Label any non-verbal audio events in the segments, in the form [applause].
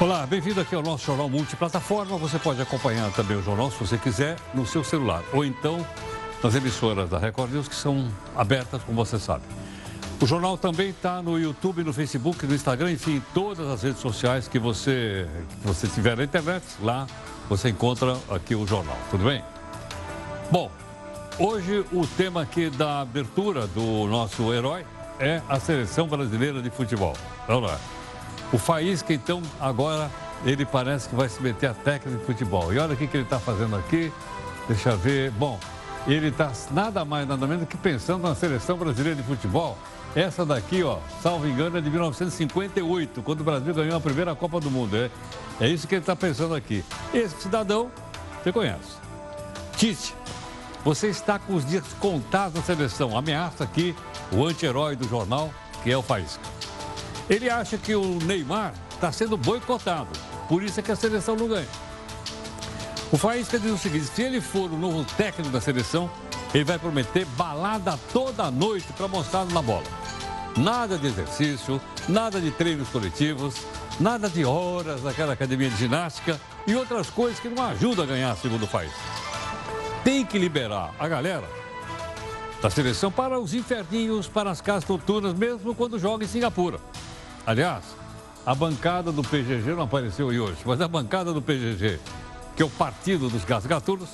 Olá, bem-vindo aqui ao nosso Jornal Multiplataforma. Você pode acompanhar também o jornal, se você quiser, no seu celular. Ou então nas emissoras da Record News, que são abertas, como você sabe. O jornal também está no YouTube, no Facebook, no Instagram, enfim, todas as redes sociais que você, que você tiver na internet. Lá você encontra aqui o jornal, tudo bem? Bom, hoje o tema aqui da abertura do nosso herói é a seleção brasileira de futebol. Vamos lá. O Faísca, então, agora ele parece que vai se meter a técnica de futebol. E olha o que, que ele está fazendo aqui. Deixa eu ver. Bom, ele está nada mais, nada menos que pensando na seleção brasileira de futebol. Essa daqui, ó, salvo engano, é de 1958, quando o Brasil ganhou a primeira Copa do Mundo. É, é isso que ele está pensando aqui. Esse cidadão, você conhece. Tite, você está com os dias contados na seleção. Ameaça aqui o anti-herói do jornal, que é o Faísca. Ele acha que o Neymar está sendo boicotado. Por isso é que a seleção não ganha. O Faísca diz o seguinte: se ele for o novo técnico da seleção, ele vai prometer balada toda noite para mostrar na bola. Nada de exercício, nada de treinos coletivos, nada de horas naquela academia de ginástica e outras coisas que não ajudam a ganhar, segundo o Faísca. Tem que liberar a galera da seleção para os inferninhos, para as casas noturnas, mesmo quando joga em Singapura. Aliás, a bancada do PGG não apareceu aí hoje, mas a bancada do PGG, que é o partido dos gasgatunos,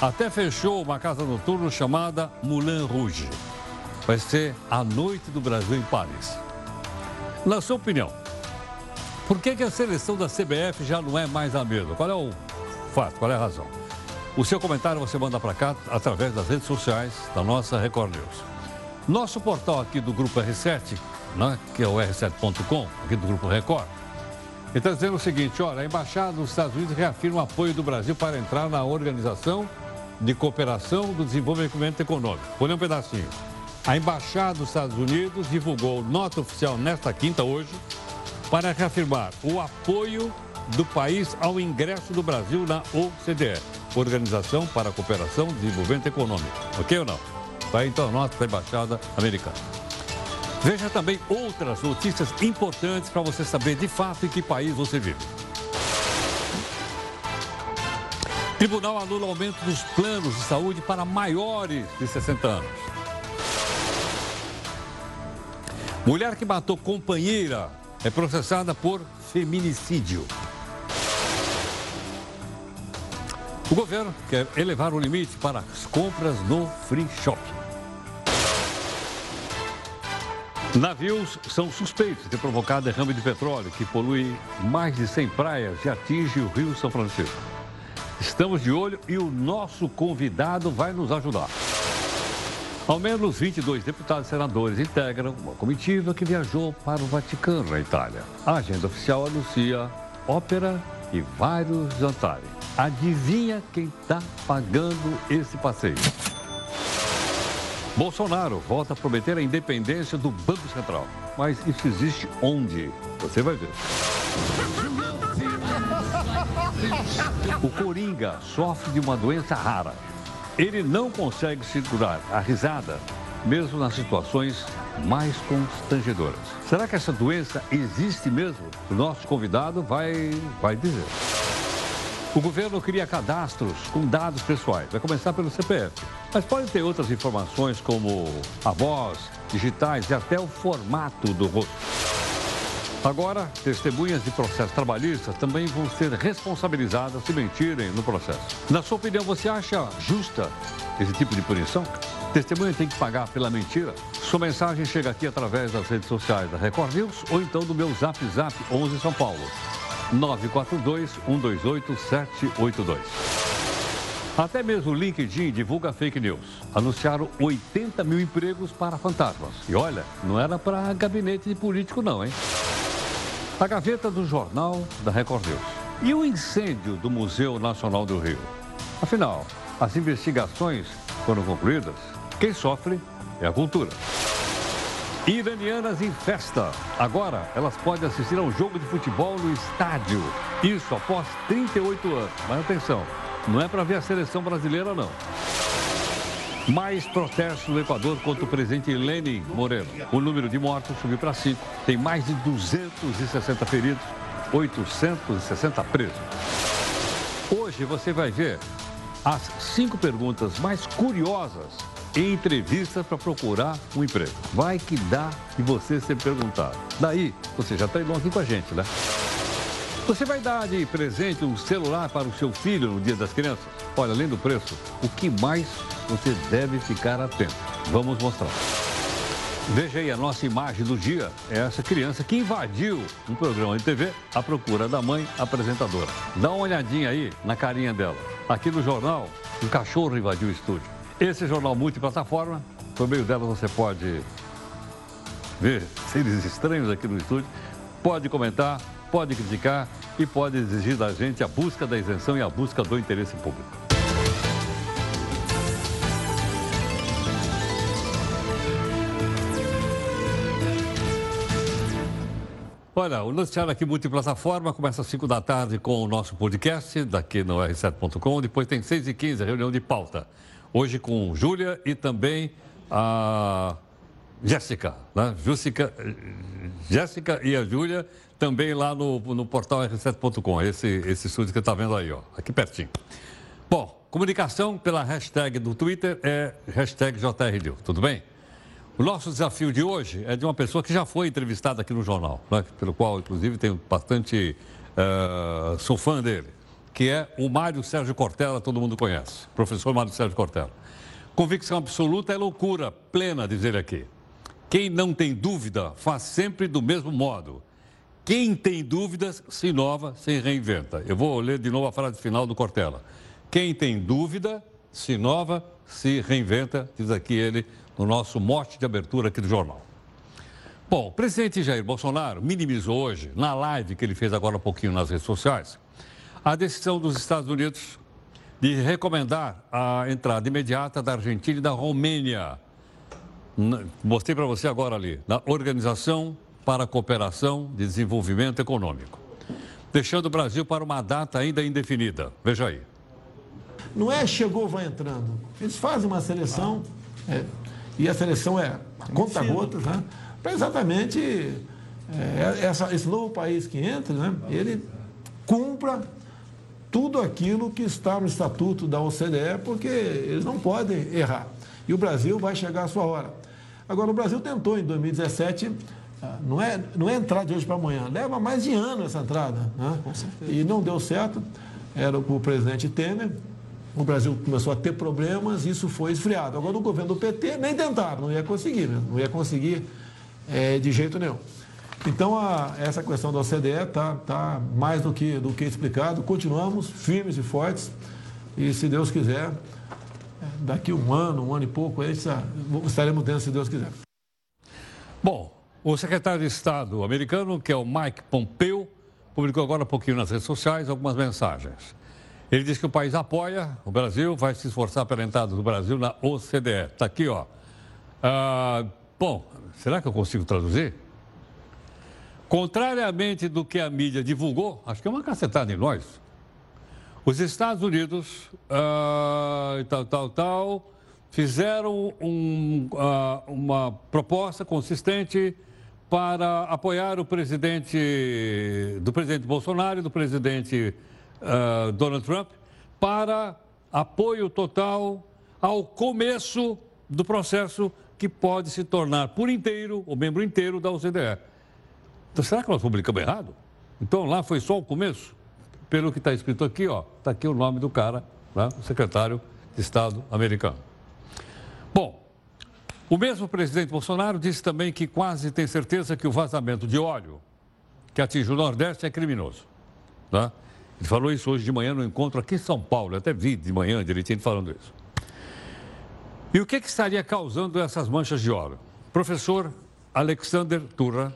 até fechou uma casa noturna chamada Moulin Rouge. Vai ser a noite do Brasil em Paris. Na sua opinião, por que, que a seleção da CBF já não é mais a mesma? Qual é o fato? Qual é a razão? O seu comentário você manda para cá através das redes sociais da nossa Record News. Nosso portal aqui do Grupo R7 né, que é o R7.com, aqui do Grupo Record, ele está dizendo o seguinte: olha, a Embaixada dos Estados Unidos reafirma o apoio do Brasil para entrar na Organização de Cooperação do Desenvolvimento Econômico. Vou ler um pedacinho. A Embaixada dos Estados Unidos divulgou nota oficial nesta quinta, hoje, para reafirmar o apoio do país ao ingresso do Brasil na OCDE, Organização para a Cooperação e Desenvolvimento Econômico. Ok ou não? Vai então a nota da Embaixada Americana. Veja também outras notícias importantes para você saber de fato em que país você vive. Tribunal anula aumento dos planos de saúde para maiores de 60 anos. Mulher que matou companheira é processada por feminicídio. O governo quer elevar o limite para as compras no free shop. Navios são suspeitos de provocar derrame de petróleo que polui mais de 100 praias e atinge o Rio São Francisco. Estamos de olho e o nosso convidado vai nos ajudar. Ao menos 22 deputados e senadores integram uma comitiva que viajou para o Vaticano, na Itália. A agenda oficial anuncia ópera e vários jantares. Adivinha quem está pagando esse passeio? Bolsonaro volta a prometer a independência do Banco Central. Mas isso existe onde? Você vai ver. O Coringa sofre de uma doença rara. Ele não consegue segurar a risada, mesmo nas situações mais constrangedoras. Será que essa doença existe mesmo? O nosso convidado vai, vai dizer. O governo cria cadastros com dados pessoais. Vai começar pelo CPF. Mas pode ter outras informações como a voz, digitais e até o formato do rosto. Agora, testemunhas de processos trabalhistas também vão ser responsabilizadas se mentirem no processo. Na sua opinião, você acha justa esse tipo de punição? Testemunha tem que pagar pela mentira? Sua mensagem chega aqui através das redes sociais da Record News ou então do meu Zap Zap 11 São Paulo. 942 128 782. Até mesmo o LinkedIn divulga fake news. Anunciaram 80 mil empregos para fantasmas. E olha, não era para gabinete de político, não, hein? A gaveta do jornal da Record News. E o incêndio do Museu Nacional do Rio? Afinal, as investigações foram concluídas. Quem sofre é a cultura. Iranianas em festa. Agora elas podem assistir ao jogo de futebol no estádio. Isso após 38 anos. Mas atenção, não é para ver a seleção brasileira, não. Mais protestos no Equador contra o presidente Lenin Moreno. O número de mortos subiu para 5. Tem mais de 260 feridos 860 presos. Hoje você vai ver as cinco perguntas mais curiosas em entrevistas para procurar um emprego. Vai que dá de você ser perguntado. Daí, você já treinou aqui com a gente, né? Você vai dar de presente um celular para o seu filho no Dia das Crianças? Olha, além do preço, o que mais você deve ficar atento? Vamos mostrar. Veja aí a nossa imagem do dia. É essa criança que invadiu um programa de TV à procura da mãe apresentadora. Dá uma olhadinha aí na carinha dela. Aqui no jornal, um cachorro invadiu o estúdio. Esse jornal multiplataforma, por meio dela você pode ver seres estranhos aqui no estúdio, pode comentar, pode criticar e pode exigir da gente a busca da isenção e a busca do interesse público. Olha, o noticiário aqui multiplataforma começa às 5 da tarde com o nosso podcast, daqui no r7.com. Depois tem 6 e 15 a reunião de pauta. Hoje com Júlia e também a Jéssica, né? Jéssica, Jéssica e a Júlia também lá no, no portal r7.com. Esse, esse estúdio que está vendo aí, ó, aqui pertinho. Bom, comunicação pela hashtag do Twitter é hashtag JRDU, tudo bem? O nosso desafio de hoje é de uma pessoa que já foi entrevistada aqui no jornal, né? pelo qual, inclusive, tenho bastante. Uh, sou fã dele, que é o Mário Sérgio Cortella, todo mundo conhece. Professor Mário Sérgio Cortella. Convicção absoluta é loucura plena, diz ele aqui. Quem não tem dúvida faz sempre do mesmo modo. Quem tem dúvidas se inova, se reinventa. Eu vou ler de novo a frase final do Cortella. Quem tem dúvida se inova, se reinventa, diz aqui ele, no nosso mote de abertura aqui do jornal. Bom, o presidente Jair Bolsonaro minimizou hoje, na live que ele fez agora há pouquinho nas redes sociais, a decisão dos Estados Unidos de recomendar a entrada imediata da Argentina e da Romênia. Mostrei para você agora ali, na Organização para a Cooperação de Desenvolvimento Econômico, deixando o Brasil para uma data ainda indefinida. Veja aí. Não é chegou, vai entrando. Eles fazem uma seleção. É, e a seleção é conta-gotas, né? Para exatamente é, essa, esse novo país que entra, né? ele cumpra tudo aquilo que está no estatuto da OCDE, porque eles não podem errar. E o Brasil vai chegar à sua hora. Agora, o Brasil tentou em 2017, ah, não é, não é entrar de hoje para amanhã, leva mais de ano essa entrada. Né? E não deu certo, era o presidente Temer, o Brasil começou a ter problemas, isso foi esfriado. Agora, o governo do PT nem tentaram, não ia conseguir, né? não ia conseguir é, de jeito nenhum. Então, a, essa questão da OCDE está tá mais do que, do que explicado. Continuamos firmes e fortes e, se Deus quiser, daqui um ano, um ano e pouco, estaremos dentro, se Deus quiser. Bom, o secretário de Estado americano, que é o Mike Pompeo, publicou agora um pouquinho nas redes sociais algumas mensagens. Ele diz que o país apoia o Brasil, vai se esforçar pela entrada do Brasil na OCDE. Está aqui, ó. Ah, bom, será que eu consigo traduzir? Contrariamente do que a mídia divulgou, acho que é uma cacetada em nós. Os Estados Unidos, ah, tal, tal, tal, fizeram um, ah, uma proposta consistente para apoiar o presidente, do presidente Bolsonaro e do presidente uh, Donald Trump para apoio total ao começo do processo que pode se tornar por inteiro, o membro inteiro da OCDE. Então, será que nós publicamos errado? Então, lá foi só o começo? Pelo que está escrito aqui, ó, está aqui o nome do cara, né, o secretário de Estado americano. Bom, o mesmo presidente Bolsonaro disse também que quase tem certeza que o vazamento de óleo que atinge o Nordeste é criminoso. Tá? Ele falou isso hoje de manhã no encontro aqui em São Paulo. Eu até vi de manhã direitinho falando isso. E o que, que estaria causando essas manchas de óleo? Professor Alexander Turra,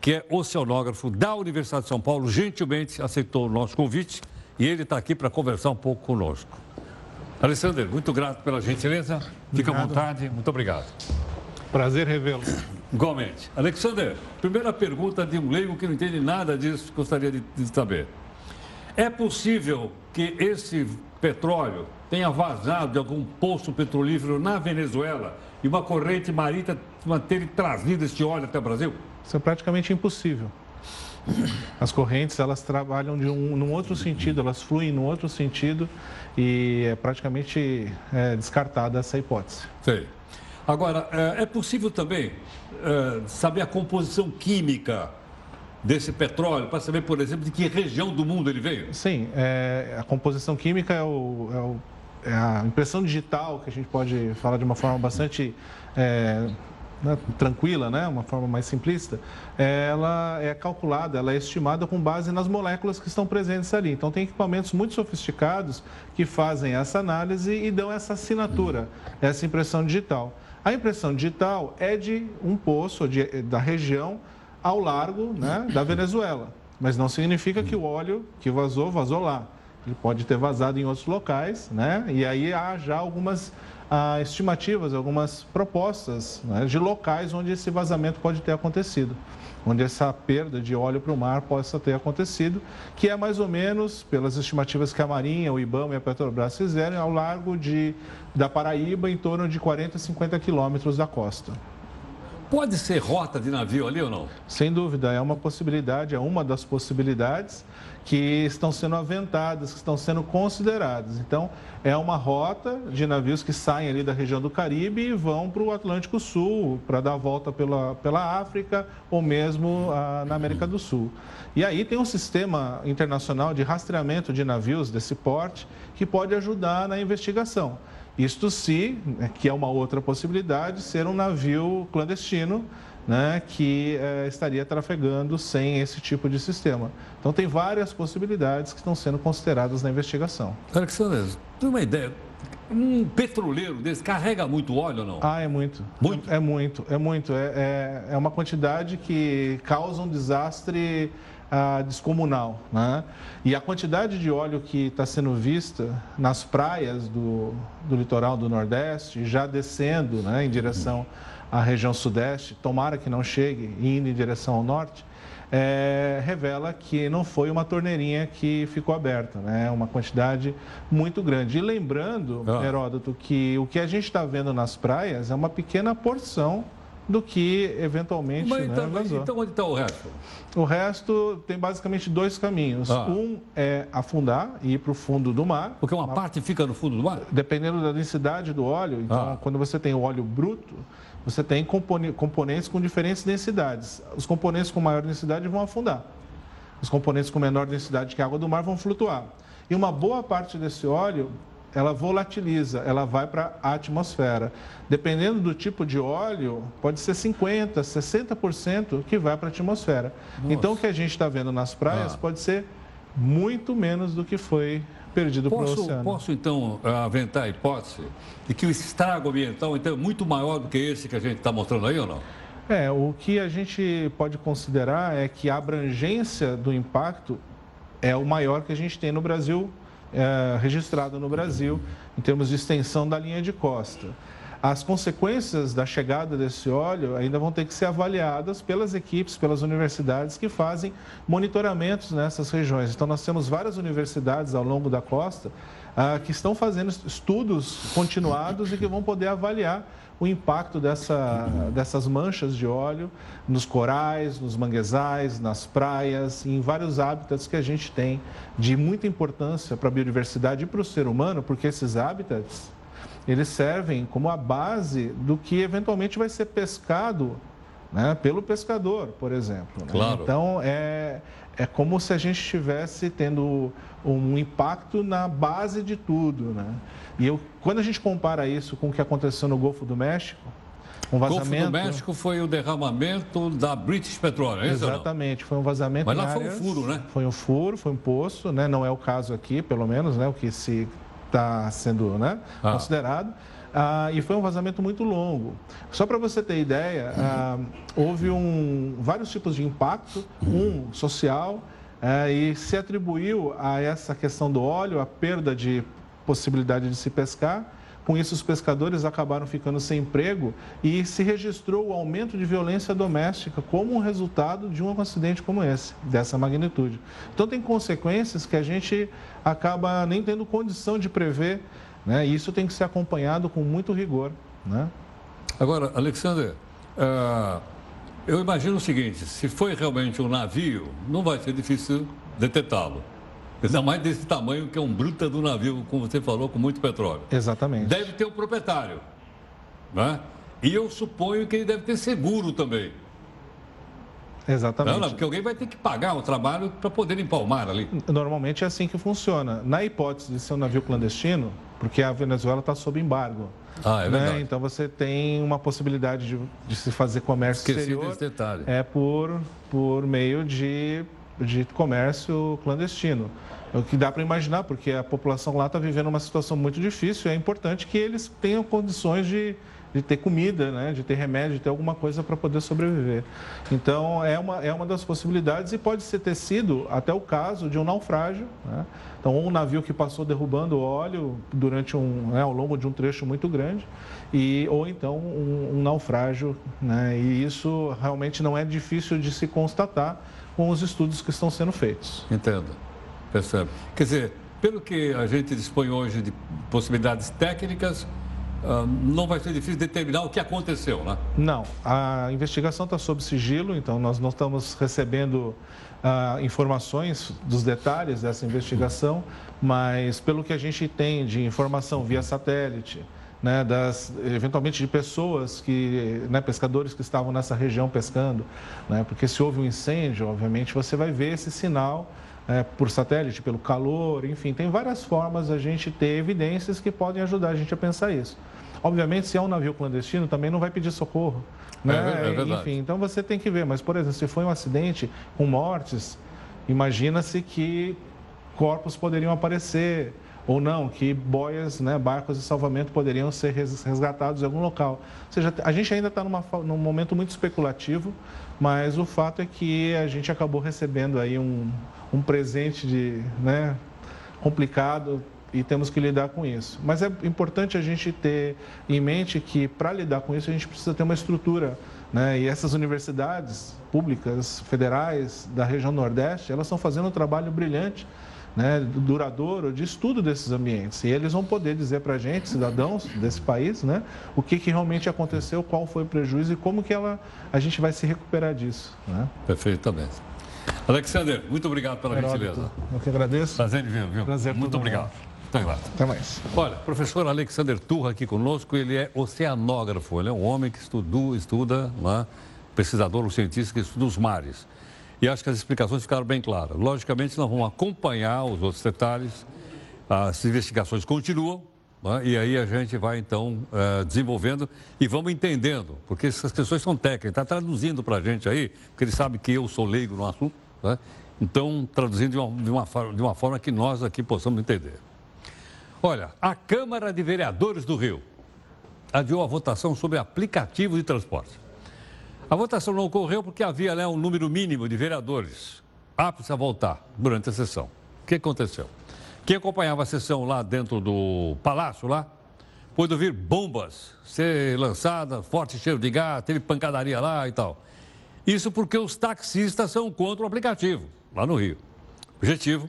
que é oceanógrafo da Universidade de São Paulo, gentilmente aceitou o nosso convite e ele está aqui para conversar um pouco conosco. Alexander, muito grato pela gentileza. Fica à vontade. Muito obrigado. Prazer revê-lo. Igualmente. Alexander, primeira pergunta de um leigo que não entende nada disso, gostaria de, de saber. É possível que esse petróleo tenha vazado de algum poço petrolífero na Venezuela e uma corrente marítima ter trazido esse óleo até o Brasil? Isso é praticamente impossível. As correntes, elas trabalham de um num outro sentido, elas fluem num outro sentido e é praticamente é, descartada essa hipótese. Sei. Agora, é, é possível também é, saber a composição química desse petróleo, para saber, por exemplo, de que região do mundo ele veio? Sim, é, a composição química é, o, é, o, é, a impressão digital, que a gente pode falar de uma forma bastante é, né, tranquila, né, uma forma mais simplista, ela é calculada, ela é estimada com base nas moléculas que estão presentes ali. Então, tem equipamentos muito sofisticados que fazem essa análise e dão essa assinatura, essa impressão digital. A impressão digital é de um poço de, da região ao largo né, da Venezuela, mas não significa que o óleo que vazou, vazou lá. Ele pode ter vazado em outros locais, né? E aí há já algumas ah, estimativas, algumas propostas né, de locais onde esse vazamento pode ter acontecido, onde essa perda de óleo para o mar possa ter acontecido, que é mais ou menos, pelas estimativas que a Marinha, o IBAMA e a Petrobras fizeram, ao largo de, da Paraíba, em torno de 40, 50 quilômetros da costa. Pode ser rota de navio ali ou não? Sem dúvida, é uma possibilidade, é uma das possibilidades que estão sendo aventadas, que estão sendo consideradas. Então, é uma rota de navios que saem ali da região do Caribe e vão para o Atlântico Sul, para dar a volta pela, pela África ou mesmo ah, na América do Sul. E aí tem um sistema internacional de rastreamento de navios desse porte que pode ajudar na investigação. Isto se, né, que é uma outra possibilidade, ser um navio clandestino né, que é, estaria trafegando sem esse tipo de sistema. Então, tem várias possibilidades que estão sendo consideradas na investigação. Alexandre, tem uma ideia? Um petroleiro desse carrega muito óleo ou não? Ah, é muito. Muito? É, é muito, é muito. É, é, é uma quantidade que causa um desastre ah, descomunal. Né? E a quantidade de óleo que está sendo vista nas praias do, do litoral do Nordeste, já descendo né, em direção à região Sudeste, tomara que não chegue, indo em direção ao Norte, é, revela que não foi uma torneirinha que ficou aberta, né? É uma quantidade muito grande. E lembrando, ah. Heródoto, que o que a gente está vendo nas praias é uma pequena porção do que eventualmente Mas, então, né, vazou. Então, onde está o resto? O resto tem basicamente dois caminhos. Ah. Um é afundar e ir para o fundo do mar. Porque uma, uma, parte fica no fundo do mar? Dependendo da densidade do óleo. Então, ah. quando você tem o óleo bruto, você tem componentes com diferentes densidades. Os componentes com maior densidade vão afundar. Os componentes com menor densidade que a água do mar vão flutuar. E uma boa parte desse óleo ela volatiliza, ela vai para a atmosfera. Dependendo do tipo de óleo, pode ser 50%, 60% que vai para a atmosfera. Nossa. Então, o que a gente está vendo nas praias ah. pode ser muito menos do que foi perdido para o oceano. Posso, então, aventar a hipótese de que o estrago ambiental então, é muito maior do que esse que a gente está mostrando aí ou não? É, o que a gente pode considerar é que a abrangência do impacto é o maior que a gente tem no Brasil é, registrado no Brasil em termos de extensão da linha de costa. As consequências da chegada desse óleo ainda vão ter que ser avaliadas pelas equipes, pelas universidades que fazem monitoramentos nessas regiões. Então, nós temos várias universidades ao longo da costa ah, que estão fazendo estudos continuados e que vão poder avaliar o impacto dessa, dessas manchas de óleo nos corais, nos manguezais, nas praias, em vários hábitats que a gente tem de muita importância para a biodiversidade e para o ser humano, porque esses hábitats eles servem como a base do que eventualmente vai ser pescado né, pelo pescador, por exemplo. Né? Claro. Então, é, é como se a gente estivesse tendo um impacto na base de tudo. Né? E eu, quando a gente compara isso com o que aconteceu no Golfo do México, um vazamento... Golfo do México foi o derramamento da British Petroleum, é isso Exatamente, foi um vazamento Mas lá foi um furo, né? Foi um furo, foi um poço, né? não é o caso aqui, pelo menos, né? o que se está sendo né? Ah. considerado. Ah, e foi um vazamento muito longo. Só para você ter ideia, ah, houve um, vários tipos de impacto, um social, eh, e se atribuiu a essa questão do óleo, a perda de possibilidade de se pescar. Com isso, os pescadores acabaram ficando sem emprego e se registrou o aumento de violência doméstica como um resultado de um acidente como esse, dessa magnitude. Então, tem consequências que a gente acaba nem tendo condição de prever, né? e isso tem que ser acompanhado com muito rigor. Né? Agora, Alexander, uh, Eu imagino o seguinte: se foi realmente um navio, não vai ser difícil detetá-lo. Ainda mais desse tamanho que é um bruta do navio, como você falou, com muito petróleo. Exatamente. Deve ter o um proprietário. Né? E eu suponho que ele deve ter seguro também. Exatamente. Não, não, porque alguém vai ter que pagar o trabalho para poder limpar o mar ali. Normalmente é assim que funciona. Na hipótese de ser um navio clandestino, porque a Venezuela está sob embargo. Ah, é né? verdade. Então você tem uma possibilidade de, de se fazer comércio Esqueci exterior. Desse detalhe. É por, por meio de, de comércio clandestino. É o que dá para imaginar, porque a população lá está vivendo uma situação muito difícil. É importante que eles tenham condições de, de ter comida, né? de ter remédio, de ter alguma coisa para poder sobreviver. Então, é uma, é uma das possibilidades e pode ser ter sido até o caso de um naufrágio. Né? Então, um navio que passou derrubando óleo durante um, né, ao longo de um trecho muito grande, e, ou então um, um naufrágio. Né? E isso realmente não é difícil de se constatar com os estudos que estão sendo feitos. Entendo, percebe. Quer dizer, pelo que a gente dispõe hoje de possibilidades técnicas, Não vai ser difícil determinar o que aconteceu, né? Não, a investigação está sob sigilo, então nós não estamos recebendo uh, informações dos detalhes dessa investigação, mas pelo que a gente tem de informação via satélite, né, das, eventualmente de pessoas que, né, pescadores que estavam nessa região pescando, né, porque se houve um incêndio, obviamente você vai ver esse sinal é, por satélite, pelo calor, enfim, tem várias formas a gente ter evidências que podem ajudar a gente a pensar isso. Obviamente, se é um navio clandestino, também não vai pedir socorro. Né? É, é Enfim, então você tem que ver. Mas, por exemplo, se foi um acidente com mortes, imagina-se que corpos poderiam aparecer ou não, que boias, né, barcos de salvamento poderiam ser resgatados em algum local. Ou seja, a gente ainda está num momento muito especulativo, mas o fato é que a gente acabou recebendo aí um, um presente de, né, complicado e temos que lidar com isso. Mas é importante a gente ter em mente que para lidar com isso a gente precisa ter uma estrutura, né? E essas universidades públicas, federais da região Nordeste, elas estão fazendo um trabalho brilhante, né, duradouro de estudo desses ambientes. E eles vão poder dizer para a gente, cidadãos desse país, né, o que, que realmente aconteceu, qual foi o prejuízo e como que ela, a gente vai se recuperar disso. Né? Perfeitamente. Alexander, muito obrigado pela Heródoto, gentileza. Eu que agradeço. Prazer em ver, viu? Prazer. Muito obrigado. Até mais. Até mais. Olha, professor Alexander Turra aqui conosco, ele é oceanógrafo, ele é um homem que estudou, estuda, né, pesquisador, um cientista que estuda os mares. E acho que as explicações ficaram bem claras. Logicamente, nós vamos acompanhar os outros detalhes, as investigações continuam, né, e aí a gente vai então uh, desenvolvendo e vamos entendendo, porque essas questões são técnicas, está traduzindo para a gente aí, porque ele sabe que eu sou leigo no assunto, né? então traduzindo de uma, de, uma, de uma forma que nós aqui possamos entender. Olha, a Câmara de Vereadores do Rio adiou a votação sobre aplicativo de transporte. A votação não ocorreu porque havia né, um número mínimo de vereadores aptos a voltar durante a sessão. O que aconteceu? Quem acompanhava a sessão lá dentro do palácio lá, pôde ouvir bombas ser lançadas, forte cheiro de gás, teve pancadaria lá e tal. Isso porque os taxistas são contra o aplicativo, lá no Rio. Objetivo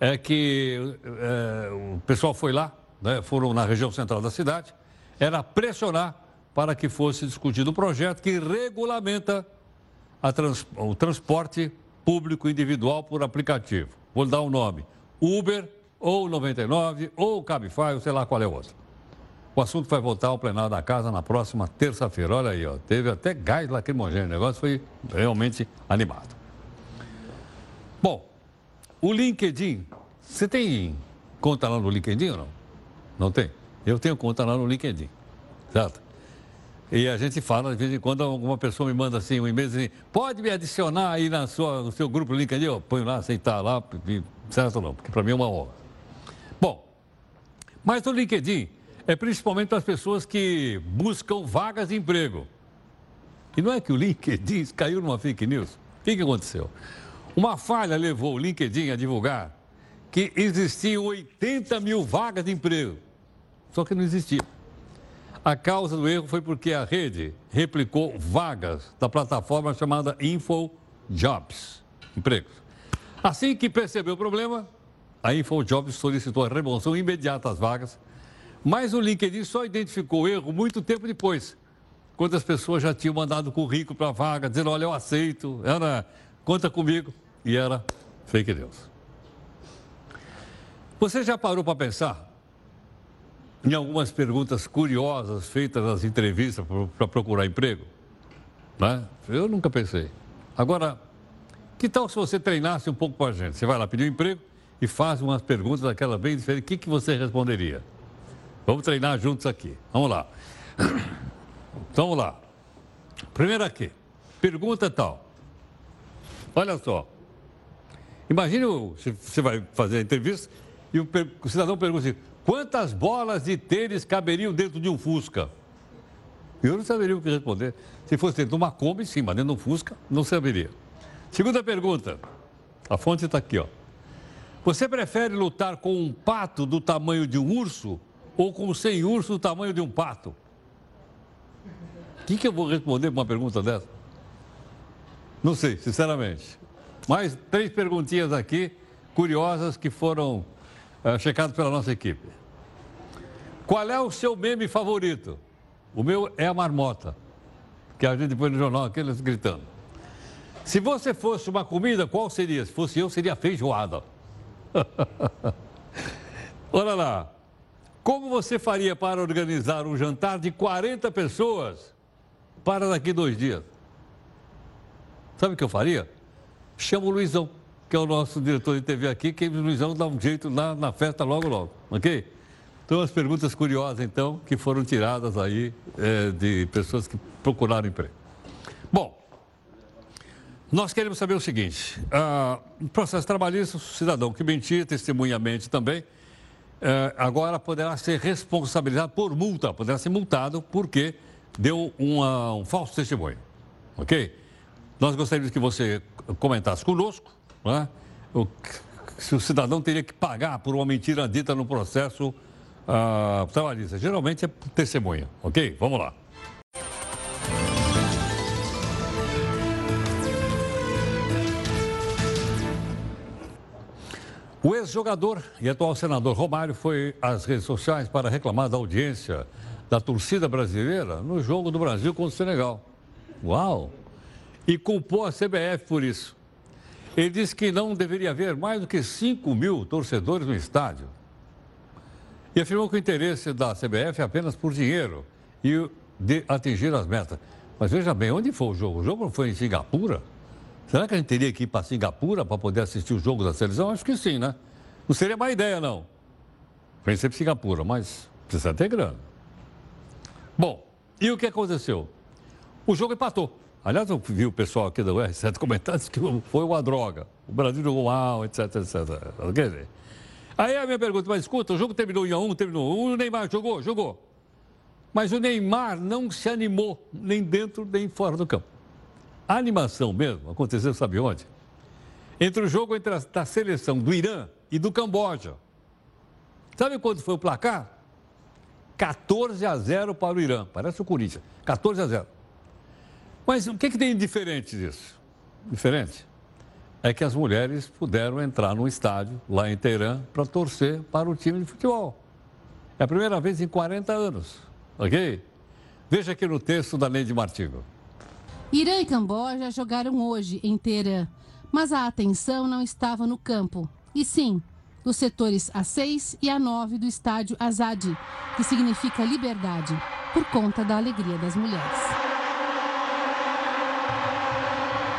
é que é, o pessoal foi lá, né, foram na região central da cidade, era pressionar para que fosse discutido um projeto que regulamenta trans, o transporte público individual por aplicativo. Vou dar o um nome: Uber, ou 99, ou Cabify, ou sei lá qual é o outro. O assunto vai voltar ao plenário da casa na próxima terça-feira. Olha aí, ó, teve até gás lacrimogêneo. O negócio foi realmente animado. Bom, o LinkedIn, você tem conta lá no LinkedIn ou não? Não tem? Eu tenho conta lá no LinkedIn, certo? E a gente fala, de vez em quando, alguma pessoa me manda assim um e-mail assim, pode me adicionar aí na sua, no seu grupo LinkedIn? Eu ponho lá, aceitar lá, certo ou não? Porque para mim é uma honra. Bom, mas no LinkedIn é principalmente para as pessoas que buscam vagas de emprego. E não é que o [laughs] LinkedIn caiu numa fake news? O que, que aconteceu? Uma falha levou o LinkedIn a divulgar que existiam 80 mil vagas de emprego. Só que não existia. A causa do erro foi porque a rede replicou vagas da plataforma chamada InfoJobs, empregos. Assim que percebeu o problema, a InfoJobs solicitou a remoção imediata das vagas, mas o LinkedIn só identificou o erro muito tempo depois, quantas pessoas já tinham mandado currículo para a vaga, dizendo, olha, eu aceito, era, conta comigo. E era fake news. Você já parou para pensar em algumas perguntas curiosas feitas nas entrevistas para procurar emprego? Né? Eu nunca pensei. Agora, que tal se você treinasse um pouco com a gente? Você vai lá pedir um emprego e faz umas perguntas daquela bem diferente. O que, que você responderia? Vamos treinar juntos aqui. Vamos lá. [coughs] Então, vamos lá. Primeiro aqui. Pergunta tal. Olha só. Imagine, você vai fazer a entrevista e o, o cidadão pergunta assim, quantas bolas de tênis caberiam dentro de um Fusca? Eu não saberia o que responder. Se fosse dentro de uma Kombi, sim, mas dentro de um Fusca, não saberia. Segunda pergunta. A fonte está aqui, ó. Você prefere lutar com um pato do tamanho de um urso ou com sem urso do tamanho de um pato? O que, que eu vou responder para uma pergunta dessa? Não sei, sinceramente. Mais três perguntinhas aqui, curiosas, que foram uh, checadas pela nossa equipe. Qual é o seu meme favorito? O meu é a marmota, que a gente põe no jornal, aqueles gritando. Se você fosse uma comida, qual seria? Se fosse eu, seria feijoada. [laughs] Olha lá. Como você faria para organizar um jantar de 40 pessoas para daqui dois dias? Sabe o que eu faria? Chama o Luizão, que é o nosso diretor de TV aqui, que o Luizão dá um jeito lá na festa logo, logo, ok? Então, as perguntas curiosas, então, que foram tiradas aí é, de pessoas que procuraram emprego. Bom, nós queremos saber o seguinte: no processo trabalhista, o cidadão que mentia, testemunhamente também, uh, agora poderá ser responsabilizado por multa, poderá ser multado porque deu uma, um falso testemunho. Ok? Nós gostaríamos que você comentasse conosco né, o, se o cidadão teria que pagar por uma mentira dita no processo uh, trabalhista. Geralmente é testemunha. Ok? Vamos lá. O ex-jogador e atual senador Romário foi às redes sociais para reclamar da audiência da torcida brasileira no jogo do Brasil contra o Senegal. Uau! E culpou a CBF por isso. Ele disse que não deveria haver mais do que 5 mil torcedores no estádio. E afirmou que o interesse da CBF é apenas por dinheiro e de atingir as metas. Mas veja bem, onde foi o jogo? O jogo não foi em Singapura? Será que a gente teria que ir para Singapura para poder assistir o jogo da seleção? Acho que sim, né? Não seria má ideia, não. Pensei para Singapura, mas precisa ter grana. Bom, e o que aconteceu? O jogo empatou. Aliás, eu vi o pessoal aqui da R7 [laughs] comentando que foi uma droga. O Brasil jogou mal, etc, etc. Quer dizer, aí a minha pergunta, mas escuta, o jogo terminou em 1 um, terminou 1 um, o Neymar jogou, jogou. Mas o Neymar não se animou, nem dentro, nem fora do campo. A animação mesmo aconteceu, sabe onde? Entre o jogo entre a, da seleção do Irã e do Camboja. Sabe quanto foi o placar? 14 a 0 para o Irã. Parece o Corinthians. 14 a 0. Mas o que, que tem de diferente disso? Diferente é que as mulheres puderam entrar no estádio lá em Teherã para torcer para o time de futebol. É a primeira vez em 40 anos, ok? Veja aqui no texto da Neide Martino. Irã e Camboja jogaram hoje em Teherã, mas a atenção não estava no campo, e sim nos setores A6 e A9 do estádio Azadi, que significa liberdade, por conta da alegria das mulheres.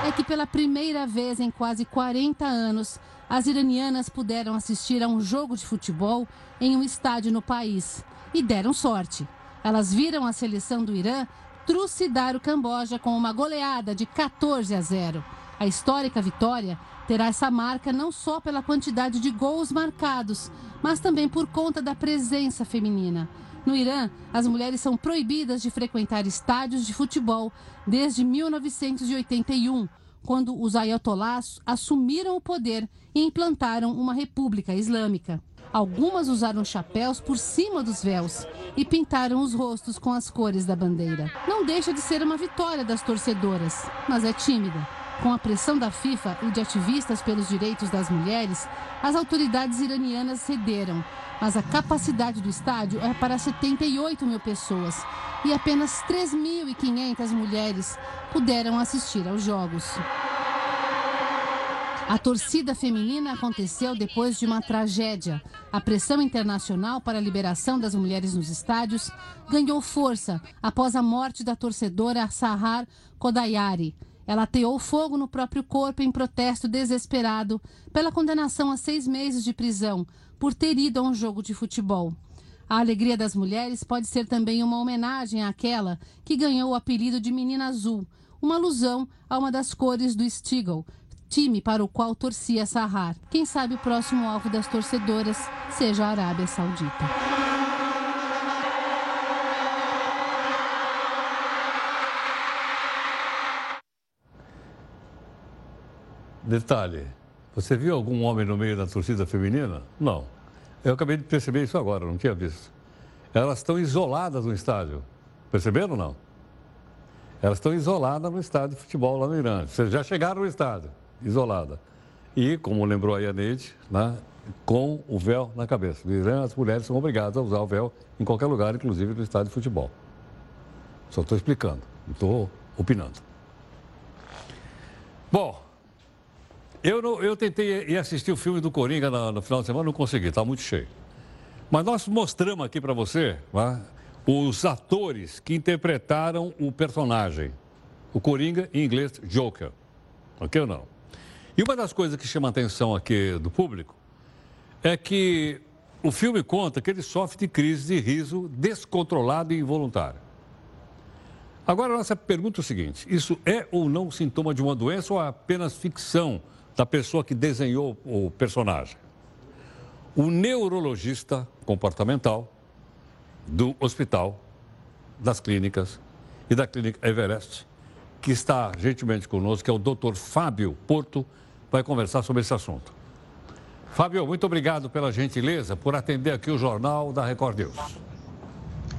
É que pela primeira vez em quase 40 anos, as iranianas puderam assistir a um jogo de futebol em um estádio no país e deram sorte. Elas viram a seleção do Irã trucidar o Camboja com uma goleada de 14 a 0. A histórica vitória terá essa marca não só pela quantidade de gols marcados, mas também por conta da presença feminina. No Irã, as mulheres são proibidas de frequentar estádios de futebol desde 1981, quando os ayatollahs assumiram o poder e implantaram uma república islâmica. Algumas usaram chapéus por cima dos véus e pintaram os rostos com as cores da bandeira. Não deixa de ser uma vitória das torcedoras, mas é tímida. Com a pressão da FIFA e de ativistas pelos direitos das mulheres, as autoridades iranianas cederam. Mas a capacidade do estádio é para 78 mil pessoas e apenas 3.500 mulheres puderam assistir aos Jogos. A torcida feminina aconteceu depois de uma tragédia. A pressão internacional para a liberação das mulheres nos estádios ganhou força após a morte da torcedora Sahar Kodayari. Ela ateou fogo no próprio corpo em protesto desesperado pela condenação a seis meses de prisão por ter ido a um jogo de futebol. A alegria das mulheres pode ser também uma homenagem àquela que ganhou o apelido de Menina Azul, uma alusão a uma das cores do Stigl, time para o qual torcia Sahar. Quem sabe o próximo alvo das torcedoras seja a Arábia Saudita. Detalhe: você viu algum homem no meio da torcida feminina? Não. Eu acabei de perceber isso agora, não tinha visto. Elas estão isoladas no estádio. Perceberam ou não? Elas estão isoladas no estádio de futebol lá no Irã. Vocês já chegaram no estádio isolada. E, como lembrou aí a Neide, né, com o véu na cabeça. No Irã, as mulheres são obrigadas a usar o véu em qualquer lugar, inclusive no estádio de futebol. Só estou explicando, não estou opinando. Bom, eu, não, eu tentei ir assistir o filme do Coringa no, final de semana, não consegui, está muito cheio. Mas nós mostramos aqui para você né, os atores que interpretaram o personagem. O Coringa, em inglês, Joker. Ok ou não? E uma das coisas que chama a atenção aqui do público é que o filme conta que ele sofre de crise de riso descontrolado e involuntário. Agora, a nossa pergunta é o seguinte: isso é ou não sintoma de uma doença ou é apenas ficção da pessoa que desenhou o personagem? O neurologista comportamental do hospital, das clínicas e da clínica Everest, que está gentilmente conosco, que é o Dr. Fábio Porto, vai conversar sobre esse assunto. Fábio, muito obrigado pela gentileza por atender aqui o Jornal da Record News.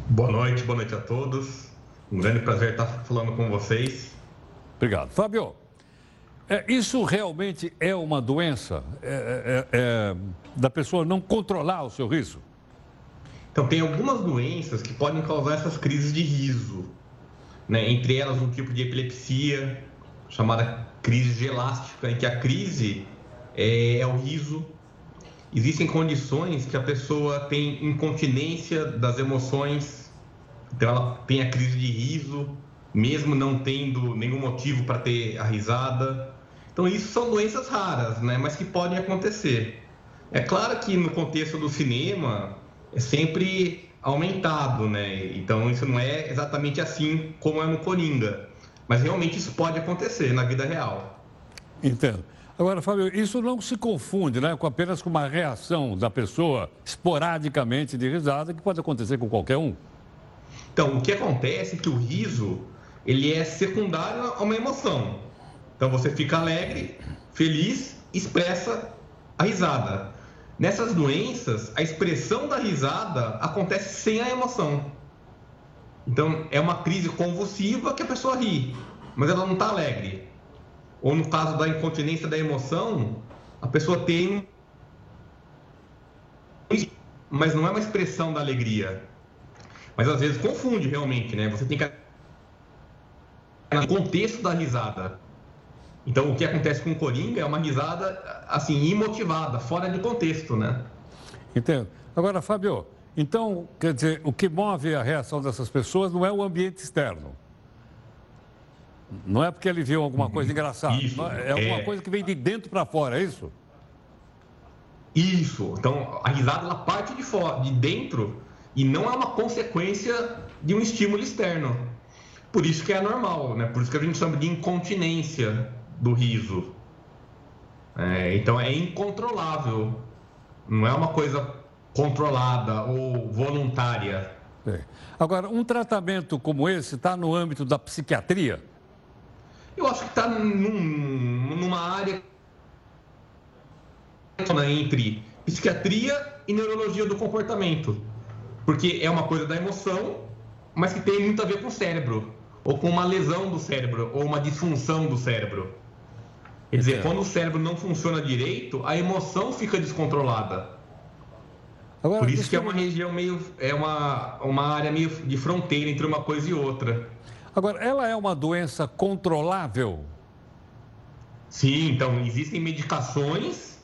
Boa noite, boa noite a todos. Um grande prazer estar falando com vocês. Obrigado. Fábio, é, isso realmente é uma doença é, é, é, da pessoa não controlar o seu riso? Então, tem algumas doenças que podem causar essas crises de riso. Né? Entre elas, um tipo de epilepsia, chamada crise gelástica, em que a crise é, é o riso. Existem condições que a pessoa tem incontinência das emoções, então ela tem a crise de riso, mesmo não tendo nenhum motivo para ter a risada. Então, isso são doenças raras, né? mas que podem acontecer. É claro que no contexto do cinema é sempre aumentado, né? Então, isso não é exatamente assim como é no Coringa. Mas realmente isso pode acontecer na vida real. Entendo. Agora, Fábio, isso não se confunde né, com apenas com uma reação da pessoa esporadicamente de risada, que pode acontecer com qualquer um. Então, o que acontece é que o riso ele é secundário a uma emoção. Então, você fica alegre, feliz, expressa a risada. Nessas doenças, a expressão da risada acontece sem a emoção. Então, é uma crise convulsiva que a pessoa ri, mas ela não está alegre. Ou no caso da incontinência da emoção, a pessoa tem. Mas não é uma expressão da alegria. Mas às vezes confunde realmente, né? Você tem que. No contexto da risada. Então, o que acontece com o Coringa é uma risada, assim, imotivada, fora de contexto, né? Entendo. Agora, Fábio, então, quer dizer, o que move a reação dessas pessoas não é o ambiente externo. Não é porque ele viu alguma coisa engraçada. Isso, é alguma é... coisa que vem de dentro para fora, é isso? Isso. Então, a risada ela parte de fora, de dentro, e não é uma consequência de um estímulo externo. Por isso que é normal, né? Por isso que a gente chama de incontinência do riso. É, então é incontrolável. Não é uma coisa controlada ou voluntária. É. Agora, um tratamento como esse está no âmbito da psiquiatria? Eu acho que está num, numa área entre psiquiatria e neurologia do comportamento. Porque é uma coisa da emoção, mas que tem muito a ver com o cérebro, ou com uma lesão do cérebro, ou uma disfunção do cérebro. Quer dizer, quando o cérebro não funciona direito, a emoção fica descontrolada. Agora, Por isso que é uma região meio. é uma, uma área meio de fronteira entre uma coisa e outra. Agora, ela é uma doença controlável? Sim, então existem medicações,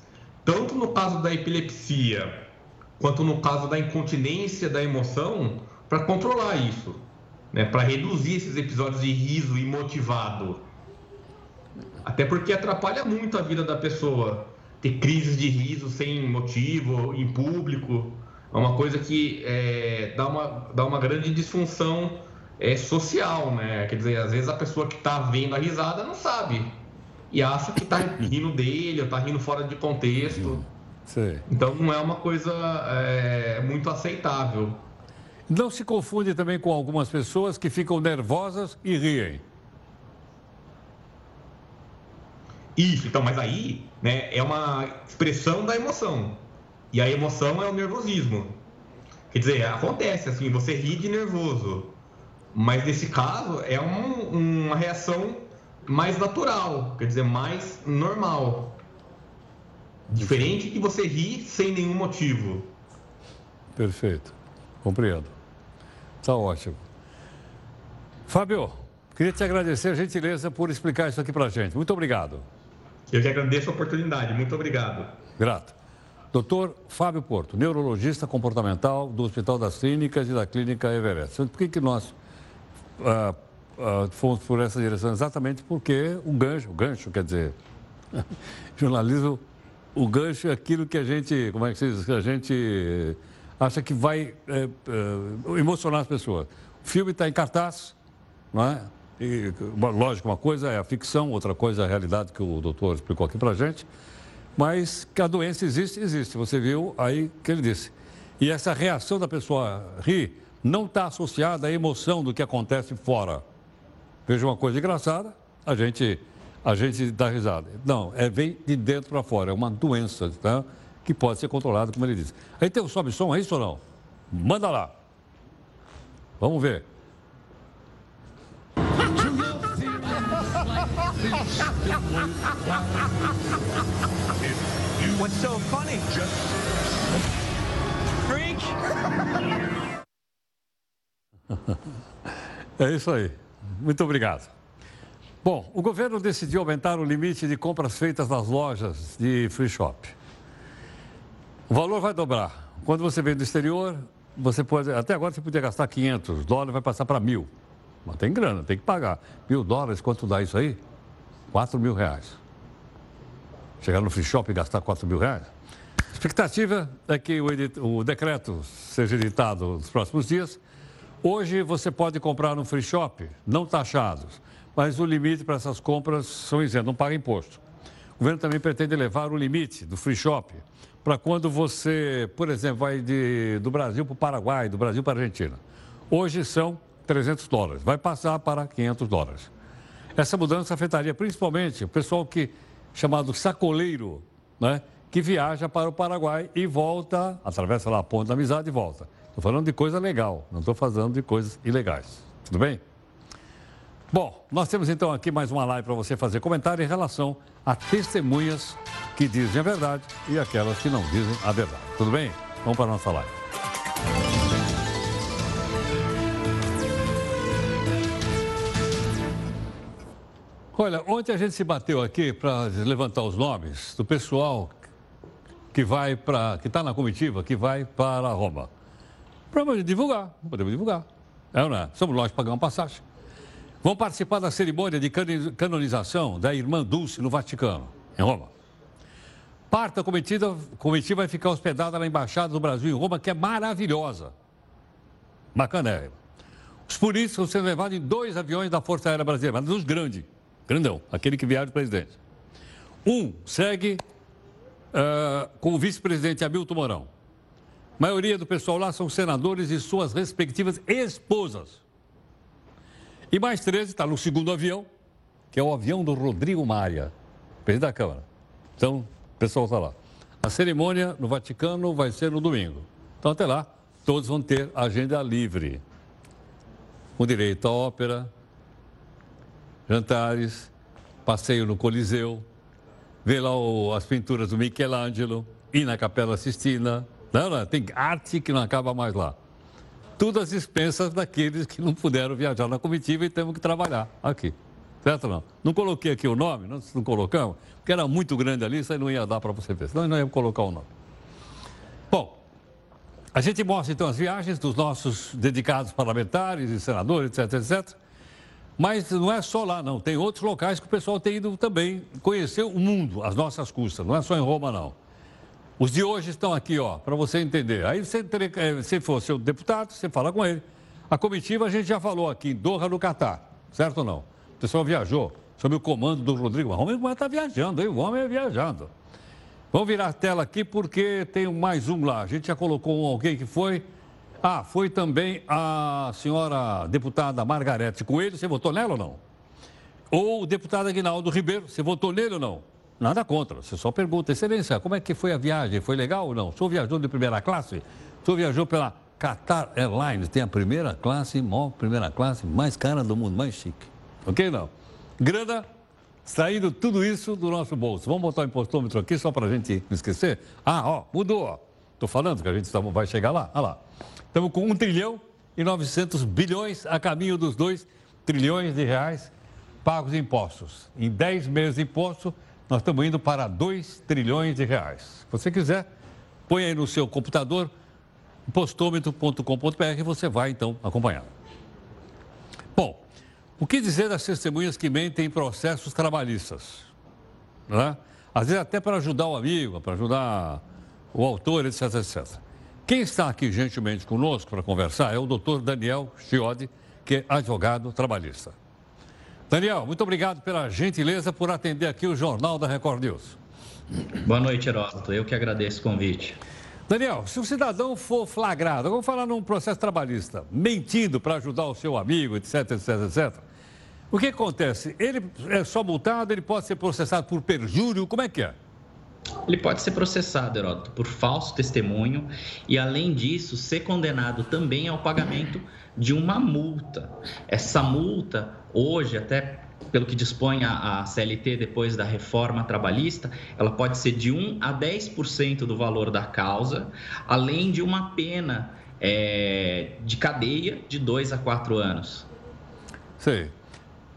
tanto no caso da epilepsia quanto no caso da incontinência da emoção, para controlar isso, né? para reduzir esses episódios de riso imotivado. Até porque atrapalha muito a vida da pessoa ter crises de riso sem motivo, em público. É uma coisa que é, dá, uma, dá uma grande disfunção é, social, né? Quer dizer, às vezes a pessoa que está vendo a risada não sabe e acha que está rindo dele ou está rindo fora de contexto. Sim. Então não é uma coisa é, muito aceitável. Não se confunde também com algumas pessoas que ficam nervosas e riem. Isso, então, mas aí né, é uma expressão da emoção. E a emoção é o nervosismo. Quer dizer, acontece assim, você ri de nervoso. Mas nesse caso é um, uma reação mais natural, quer dizer, mais normal. Diferente de você rir sem nenhum motivo. Perfeito. Compreendo. Está ótimo. Fábio, queria te agradecer a gentileza por explicar isso aqui para a gente. Muito obrigado. Eu que agradeço a oportunidade. Muito obrigado. Grato. Doutor Fábio Porto, neurologista comportamental do Hospital das Clínicas e da Clínica Everest. Por que, que nós ah, ah, fomos por essa direção? Exatamente porque o gancho, o gancho quer dizer, [laughs] jornalismo, o gancho é aquilo que a gente, como é que se diz, que a gente acha que vai é, é, emocionar as pessoas. O filme está em cartaz, não é? E, lógico, uma coisa é a ficção, outra coisa é a realidade que o doutor explicou aqui para gente. Mas que a doença existe, existe. Você viu aí que ele disse. E essa reação da pessoa rir não está associada à emoção do que acontece fora. Veja uma coisa engraçada, a gente, a gente dá risada. Não, é vem de dentro para fora, é uma doença tá? que pode ser controlada, como ele disse. Aí tem o sobe som, é isso ou não? Manda lá. Vamos ver. What's so funny? Freak! é isso aí. Muito obrigado. Bom, o governo decidiu aumentar o limite de compras feitas nas lojas de free shop. O valor vai dobrar. Quando você vem do exterior, você pode. Até agora você podia gastar 500 dólares, vai passar para mil. Mas tem grana, tem que pagar. Mil dólares, quanto dá isso aí? 4 mil reais. Chegar no free shop e gastar 4 mil reais? A expectativa é que o, edit... o decreto seja editado nos próximos dias. Hoje você pode comprar no free shop, não taxados, mas o limite para essas compras são isentos, não paga imposto. O governo também pretende elevar o limite do free shop para quando você, por exemplo, vai de, do Brasil para o Paraguai, do Brasil para a Argentina. Hoje são 300 dólares, vai passar para 500 dólares. Essa mudança afetaria principalmente o pessoal que chamado sacoleiro, né, que viaja para o Paraguai e volta, atravessa lá a ponte da amizade e volta. Estou falando de coisa legal, não estou falando de coisas ilegais. Tudo bem? Bom, nós temos então aqui mais uma live para você fazer comentário em relação a testemunhas que dizem a verdade e aquelas que não dizem a verdade. Tudo bem? Vamos para a nossa live. Olha, ontem a gente se bateu aqui para levantar os nomes do pessoal que vai para, que está na comitiva, que vai para Roma. Para divulgar, podemos divulgar. É ou não é? Somos nós que pagamos passagem. Vão participar da cerimônia de canonização da irmã Dulce no Vaticano, em Roma. Parte da comitiva, comitiva vai ficar hospedada na Embaixada do Brasil em Roma, que é maravilhosa. Bacanérrima. Os políticos vão ser levados em dois aviões da Força Aérea Brasileira, mas dos grandes grandão, aquele que viaja o presidente. Um segue uh, com o vice-presidente Hamilton Mourão. A maioria do pessoal lá são senadores e suas respectivas esposas. E mais 13 está no segundo avião, que é o avião do Rodrigo Maia, presidente da Câmara. Então, o pessoal está lá. A cerimônia no Vaticano vai ser no domingo. Então, até lá, todos vão ter agenda livre. Com direito à ópera, jantares, passeio no Coliseu, vê lá o, as pinturas do Michelangelo, ir na Capela Sistina. Não, não, tem arte que não acaba mais lá. Tudo às expensas daqueles que não puderam viajar na comitiva e temos que trabalhar aqui. Certo não? Não coloquei aqui o nome, não, não colocamos, porque era muito grande ali, isso aí não ia dar para você ver. Senão não ia colocar o nome. Bom, a gente mostra então as viagens dos nossos dedicados parlamentares e senadores, etc, etc. Mas não é só lá, não. Tem outros locais que o pessoal tem ido também conhecer o mundo, as nossas custas. Não é só em Roma, não. Os de hoje estão aqui, ó, para você entender. Aí você, eh, se for seu deputado, você fala com ele. A comitiva a gente já falou aqui em Doha, no Catar, certo ou não? O pessoal viajou sob o comando do Rodrigo. O homem está viajando, hein? O homem é viajando. Vamos virar a tela aqui porque tem mais um lá. A gente já colocou alguém que foi. Ah, foi também a senhora deputada Margarete Coelho. Você votou nela ou não? Ou o deputado Aguinaldo Ribeiro. Você votou nele ou não? Nada contra. Você só pergunta, excelência, como é que foi a viagem? Foi legal ou não? O senhor viajou de primeira classe? O senhor viajou pela Qatar Airlines, tem a primeira classe, maior primeira classe, mais cara do mundo, mais chique. Ok, não? Grana saindo tudo isso do nosso bolso. Vamos botar o impostômetro aqui só para a gente não esquecer? Ah, ó, mudou, ó. Estou falando que a gente tá, vai chegar lá. Olha lá. Estamos com 1 trilhão e 900 bilhões a caminho dos 2 trilhões de reais pagos em impostos. Em 10 meses de imposto, nós estamos indo para 2 trilhões de reais. Se você quiser, põe aí no seu computador impostômetro.com.br e você vai então acompanhar. Bom, o que dizer das testemunhas que mentem em processos trabalhistas? Né? Às vezes até para ajudar o amigo, para ajudar o autor, etc, etc. Quem está aqui gentilmente conosco para conversar é o doutor Daniel Chiodi, que é advogado trabalhista. Daniel, muito obrigado pela gentileza por atender aqui o Jornal da Record News. Boa noite, Heródoto. Eu que agradeço o convite. Daniel, se o cidadão for flagrado, vamos falar num processo trabalhista, mentindo para ajudar o seu amigo, etc, etc, etc, o que acontece? Ele é só multado, ele pode ser processado por perjúrio, como é que é? Ele pode ser processado, Heródoto, por falso testemunho e, além disso, ser condenado também ao pagamento de uma multa. Essa multa, hoje, até pelo que dispõe a, CLT depois da reforma trabalhista, ela pode ser de 1 a 10% do valor da causa, além de uma pena é, de cadeia de 2 a 4 anos. Sei.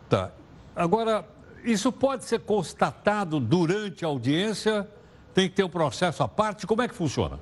Tá. Agora, isso pode ser constatado durante a audiência? Tem que ter um processo à parte? Como é que funciona?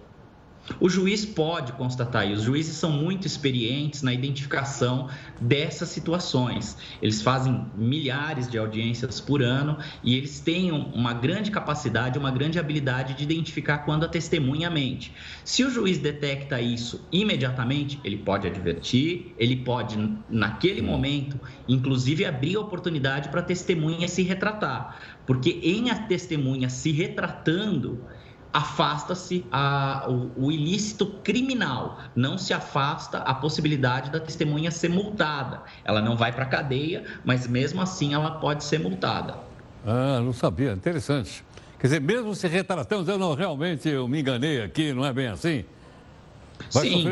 O juiz pode constatar, e os juízes são muito experientes na identificação dessas situações. Eles fazem milhares de audiências por ano e eles têm uma grande capacidade, uma grande habilidade de identificar quando a testemunha mente. Se o juiz detecta isso imediatamente, ele pode advertir, ele pode, naquele momento, inclusive abrir a oportunidade para a testemunha se retratar. Porque em a testemunha se retratando, afasta-se o, o, ilícito criminal, não se afasta a possibilidade da testemunha ser multada. Ela não vai para a cadeia, mas mesmo assim ela pode ser multada. Ah, não sabia, interessante. Quer dizer, mesmo se retratando, dizendo, não, realmente eu me enganei aqui, não é bem assim? Vai Sim.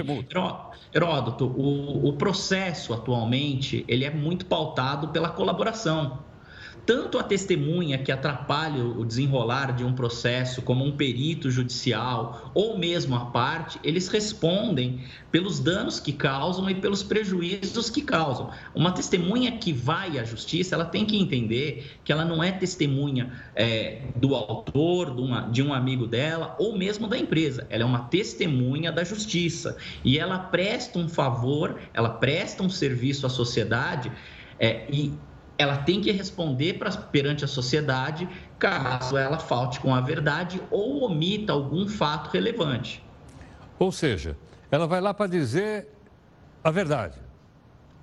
Heródoto, o, o processo atualmente, ele é muito pautado pela colaboração tanto a testemunha que atrapalha o desenrolar de um processo, como um perito judicial, ou mesmo a parte, eles respondem pelos danos que causam e pelos prejuízos que causam. Uma testemunha que vai à justiça, ela tem que entender que ela não é testemunha é, do autor, de, uma, de um amigo dela, ou mesmo da empresa. Ela é uma testemunha da justiça. E ela presta um favor, ela presta um serviço à sociedade. É, e ela tem que responder pra, perante a sociedade caso ela falte com a verdade ou omita algum fato relevante. Ou seja, ela vai lá para dizer a verdade.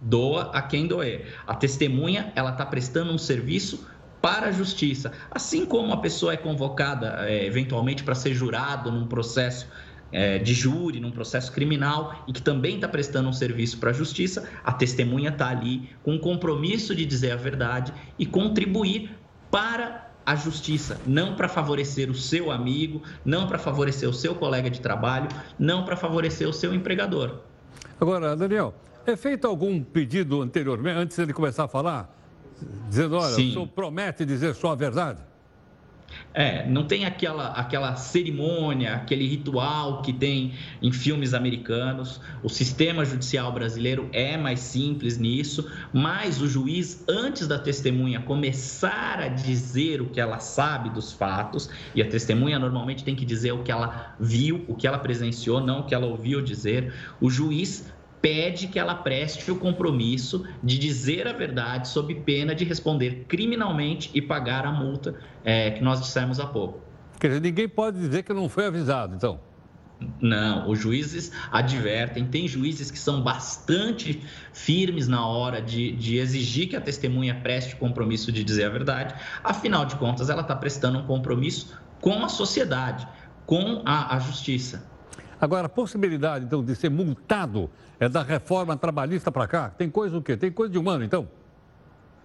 Doa a quem doer. A testemunha, ela está prestando um serviço para a justiça. Assim como a pessoa é convocada é, eventualmente para ser jurado num processo é, de júri num processo criminal e que também está prestando um serviço para a justiça, a testemunha está ali com o compromisso de dizer a verdade e contribuir para a justiça, não para favorecer o seu amigo, não para favorecer o seu colega de trabalho, não para favorecer o seu empregador. Agora, Daniel, é feito algum pedido anteriormente, antes de começar a falar, dizendo, olha, Sim. o senhor promete dizer só a verdade? É, não tem aquela, aquela cerimônia, aquele ritual que tem em filmes americanos. O sistema judicial brasileiro é mais simples nisso, mas o juiz, antes da testemunha começar a dizer o que ela sabe dos fatos, e a testemunha normalmente tem que dizer o que ela viu, o que ela presenciou, não o que ela ouviu dizer, o juiz pede que ela preste o compromisso de dizer a verdade sob pena de responder criminalmente e pagar a multa é, que nós dissemos há pouco. Quer dizer, ninguém pode dizer que não foi avisado, então. Não, os juízes advertem. Tem juízes que são bastante firmes na hora de, de exigir que a testemunha preste o compromisso de dizer a verdade. Afinal de contas, ela está prestando um compromisso com a sociedade, com a, a justiça. Agora, a possibilidade, então, de ser multado é da reforma trabalhista para cá? Tem coisa o quê? Tem coisa de humano, então?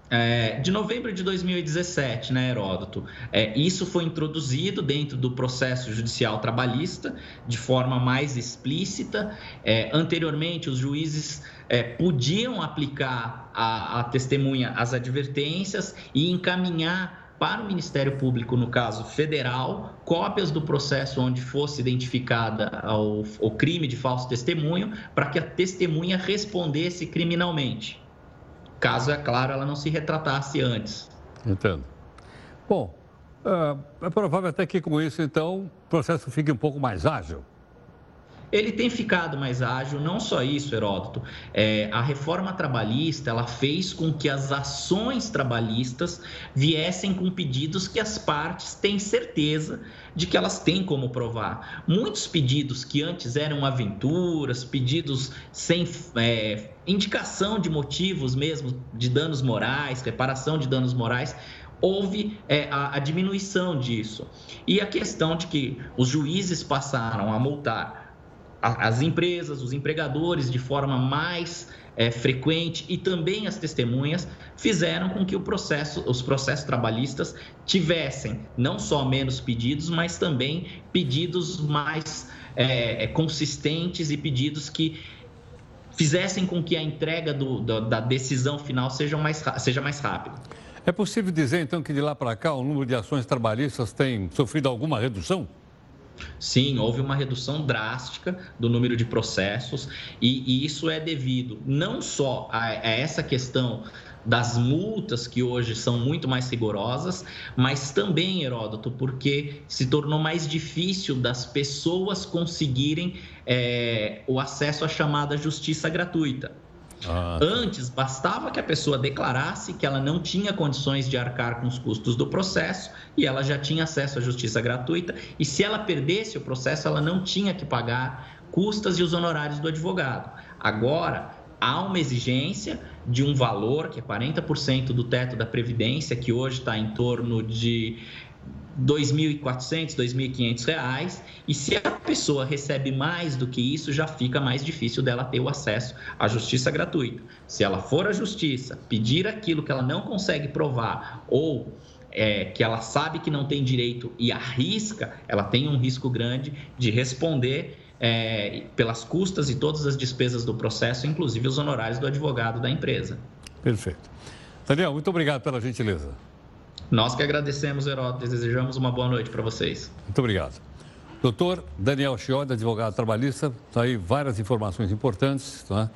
É, de novembro de 2017, né, Heródoto? É, isso foi introduzido dentro do processo judicial trabalhista de forma mais explícita. É, anteriormente, os juízes é, podiam aplicar a testemunha as advertências e encaminhar para o Ministério Público, no caso federal, cópias do processo onde fosse identificada o, o crime de falso testemunho, para que a testemunha respondesse criminalmente. Caso, é claro, ela não se retratasse antes. Entendo. Bom, é, é provável até que com isso, então, o processo fique um pouco mais ágil ele tem ficado mais ágil. Não só isso, Heródoto. É, a reforma trabalhista ela fez com que as ações trabalhistas viessem com pedidos que as partes têm certeza de que elas têm como provar. Muitos pedidos que antes eram aventuras, pedidos sem é, indicação de motivos mesmo de danos morais, reparação de danos morais, houve é, a, a, diminuição disso. E a questão de que os juízes passaram a multar as empresas, os empregadores, de forma mais é, frequente e também as testemunhas fizeram com que processo, os processos trabalhistas tivessem não só menos pedidos, mas também pedidos mais é, é consistentes e pedidos que fizessem com que a entrega do, do, da decisão final seja mais, seja mais rápida. É possível dizer, então, que de lá para cá o número de ações trabalhistas tem sofrido alguma redução? Sim, houve uma redução drástica do número de processos e, e isso é devido não só a, a essa questão das multas que hoje são muito mais rigorosas, mas também, Heródoto, porque se tornou mais difícil das pessoas conseguirem é, o acesso à chamada justiça gratuita. Ah, tá. Antes, bastava que a pessoa declarasse que ela não tinha condições de arcar com os custos do processo e ela já tinha acesso à justiça gratuita. E se ela perdesse o processo, ela não tinha que pagar custas e os honorários do advogado. Agora, há uma exigência de um valor que é 40% do teto da Previdência, que hoje está em torno de 2.400, 2.500 reais e se a pessoa recebe mais do que isso, já fica mais difícil dela ter o acesso à justiça gratuita. Se ela for à justiça pedir aquilo que ela não consegue provar ou é, que ela sabe que não tem direito e arrisca, ela tem um risco grande de responder é, pelas custas e todas as despesas do processo, inclusive os honorários do advogado da empresa. Perfeito. Daniel, muito obrigado pela gentileza. Nós que agradecemos, Heródoto, desejamos uma boa noite para vocês. Muito obrigado. Doutor Daniel Chiodi, advogado trabalhista, está aí várias informações importantes né?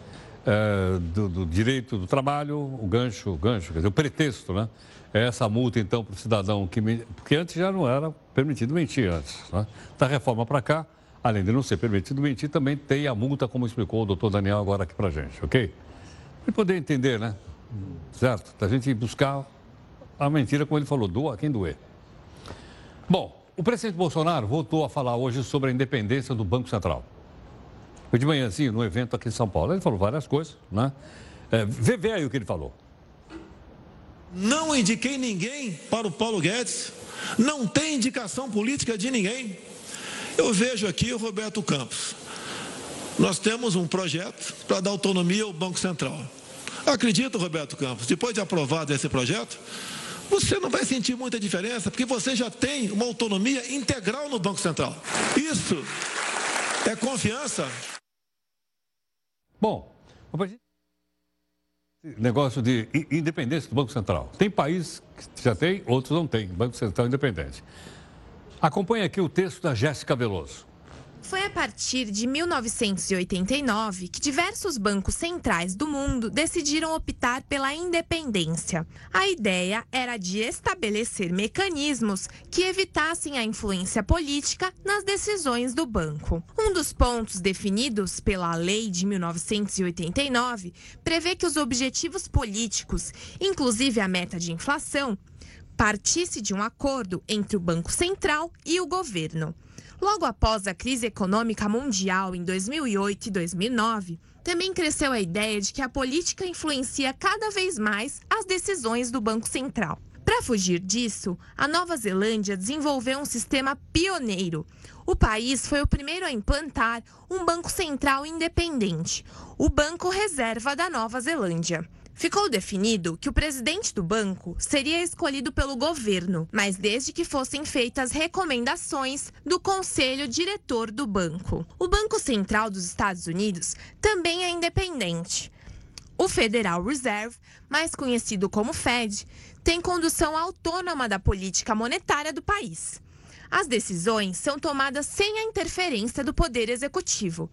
é, do, do, direito do trabalho, o gancho, o gancho, quer dizer, o pretexto, né? É essa multa, então, para o cidadão que. Porque antes já não era permitido mentir antes. Né? Da reforma para cá, além de não ser permitido mentir, também tem a multa, como explicou o doutor Daniel agora aqui para a gente, ok? Para poder entender, né? Certo? Da gente buscar a mentira, como ele falou, doa quem doer. Bom, o presidente Bolsonaro voltou a falar hoje sobre a independência do Banco Central. Foi de manhãzinho, no evento aqui em São Paulo. Ele falou várias coisas, né? É, vê, vê aí o que ele falou. Não indiquei ninguém para o Paulo Guedes. Não tem indicação política de ninguém. Eu vejo aqui o Roberto Campos. Nós temos um projeto para dar autonomia ao Banco Central. Acredito, Roberto Campos, depois de aprovado esse projeto, você não vai sentir muita diferença, porque você já tem uma autonomia integral no Banco Central. Isso é confiança. Bom, Negócio de independência do Banco Central. Tem países que já tem, outros não têm. Banco Central independente. Acompanhe aqui o texto da Jéssica Veloso. Foi a partir de 1989 que diversos bancos centrais do mundo decidiram optar pela independência. A ideia era de estabelecer mecanismos que evitassem a influência política nas decisões do banco. Um dos pontos definidos pela lei de 1989 prevê que os objetivos políticos, inclusive a meta de inflação, partisse de um acordo entre o Banco Central e o governo. Logo após a crise econômica mundial em 2008 e 2009, também cresceu a ideia de que a política influencia cada vez mais as decisões do Banco Central. Para fugir disso, a Nova Zelândia desenvolveu um sistema pioneiro. O país foi o primeiro a implantar um banco central independente, o Banco Reserva da Nova Zelândia. Ficou definido que o presidente do banco seria escolhido pelo governo, mas desde que fossem feitas recomendações do conselho diretor do banco. O Banco Central dos Estados Unidos também é independente. O Federal Reserve, mais conhecido como Fed, tem condução autônoma da política monetária do país. As decisões são tomadas sem a interferência do Poder Executivo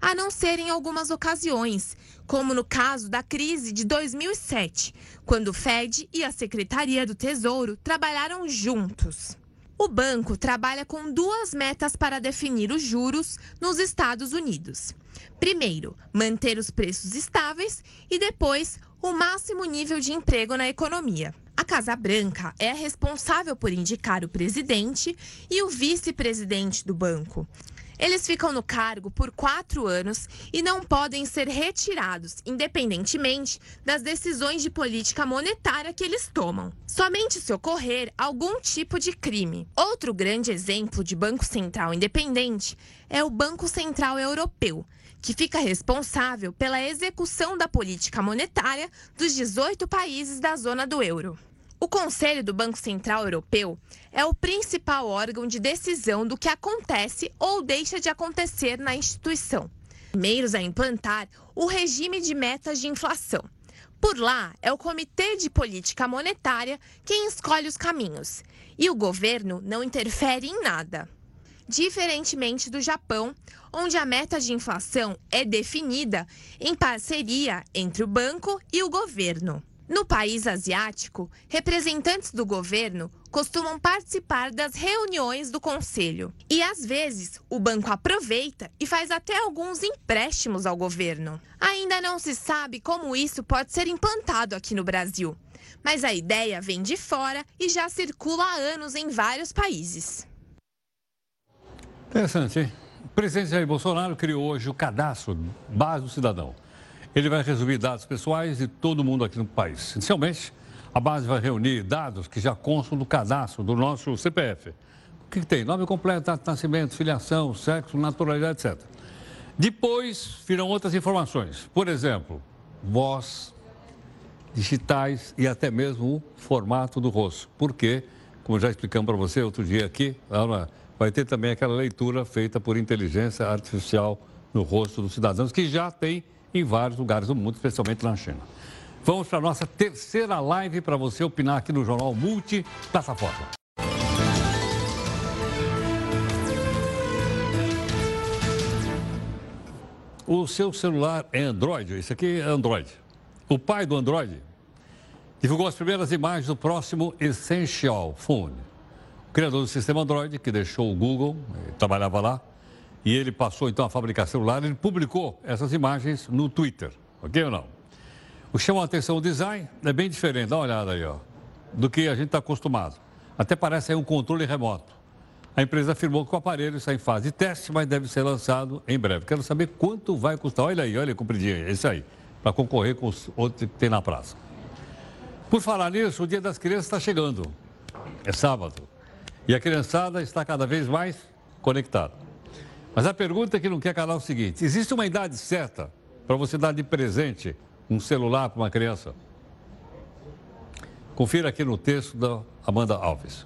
a não ser em algumas ocasiões, como no caso da crise de 2007, quando o Fed e a Secretaria do Tesouro trabalharam juntos. O banco trabalha com duas metas para definir os juros nos Estados Unidos. Primeiro, manter os preços estáveis e depois o máximo nível de emprego na economia. A Casa Branca é a responsável por indicar o presidente e o vice-presidente do banco. Eles ficam no cargo por quatro anos e não podem ser retirados, independentemente das decisões de política monetária que eles tomam. Somente se ocorrer algum tipo de crime. Outro grande exemplo de Banco Central independente é o Banco Central Europeu que fica responsável pela execução da política monetária dos 18 países da zona do euro. O Conselho do Banco Central Europeu é o principal órgão de decisão do que acontece ou deixa de acontecer na instituição. Primeiros a implantar o regime de metas de inflação. Por lá, é o Comitê de Política Monetária quem escolhe os caminhos, e o governo não interfere em nada. Diferentemente do Japão, onde a meta de inflação é definida em parceria entre o banco e o governo. No país asiático, representantes do governo costumam participar das reuniões do conselho. E às vezes, o banco aproveita e faz até alguns empréstimos ao governo. Ainda não se sabe como isso pode ser implantado aqui no Brasil, mas a ideia vem de fora e já circula há anos em vários países. Interessante, hein? O presidente Jair Bolsonaro criou hoje o cadastro base do cidadão. Ele vai resumir dados pessoais de todo mundo aqui no país. Inicialmente, a base vai reunir dados que já constam do cadastro do nosso CPF. O que, que tem? Nome completo, data de nascimento, filiação, sexo, naturalidade, etc. Depois virão outras informações. Por exemplo, voz, digitais e até mesmo o formato do rosto. Porque, como já explicamos para você outro dia aqui, vai ter também aquela leitura feita por inteligência artificial no rosto dos cidadãos, que já tem em vários lugares do mundo, especialmente na China. Vamos para a nossa terceira live para você opinar aqui no Jornal Multiplataforma. O seu celular é Android, esse aqui é Android. O pai do Android divulgou as primeiras imagens do próximo Essential Phone. O criador do sistema Android, que deixou o Google, trabalhava lá, e ele passou então a fabricar celular, ele publicou essas imagens no Twitter, ok ou não? O chama a atenção o design é bem diferente, dá uma olhada aí, ó, do que a gente está acostumado. Até parece aí um controle remoto. A empresa afirmou que o aparelho está em fase de teste, mas deve ser lançado em breve. Quero saber quanto vai custar. Olha aí, olha, compridinho, esse aí, para concorrer com os outros que tem na praça. Por falar nisso, o Dia das Crianças está chegando. É sábado. E a criançada está cada vez mais conectada. Mas a pergunta que não quer calar é o seguinte: existe uma idade certa para você dar de presente um celular para uma criança? Confira aqui no texto da Amanda Alves.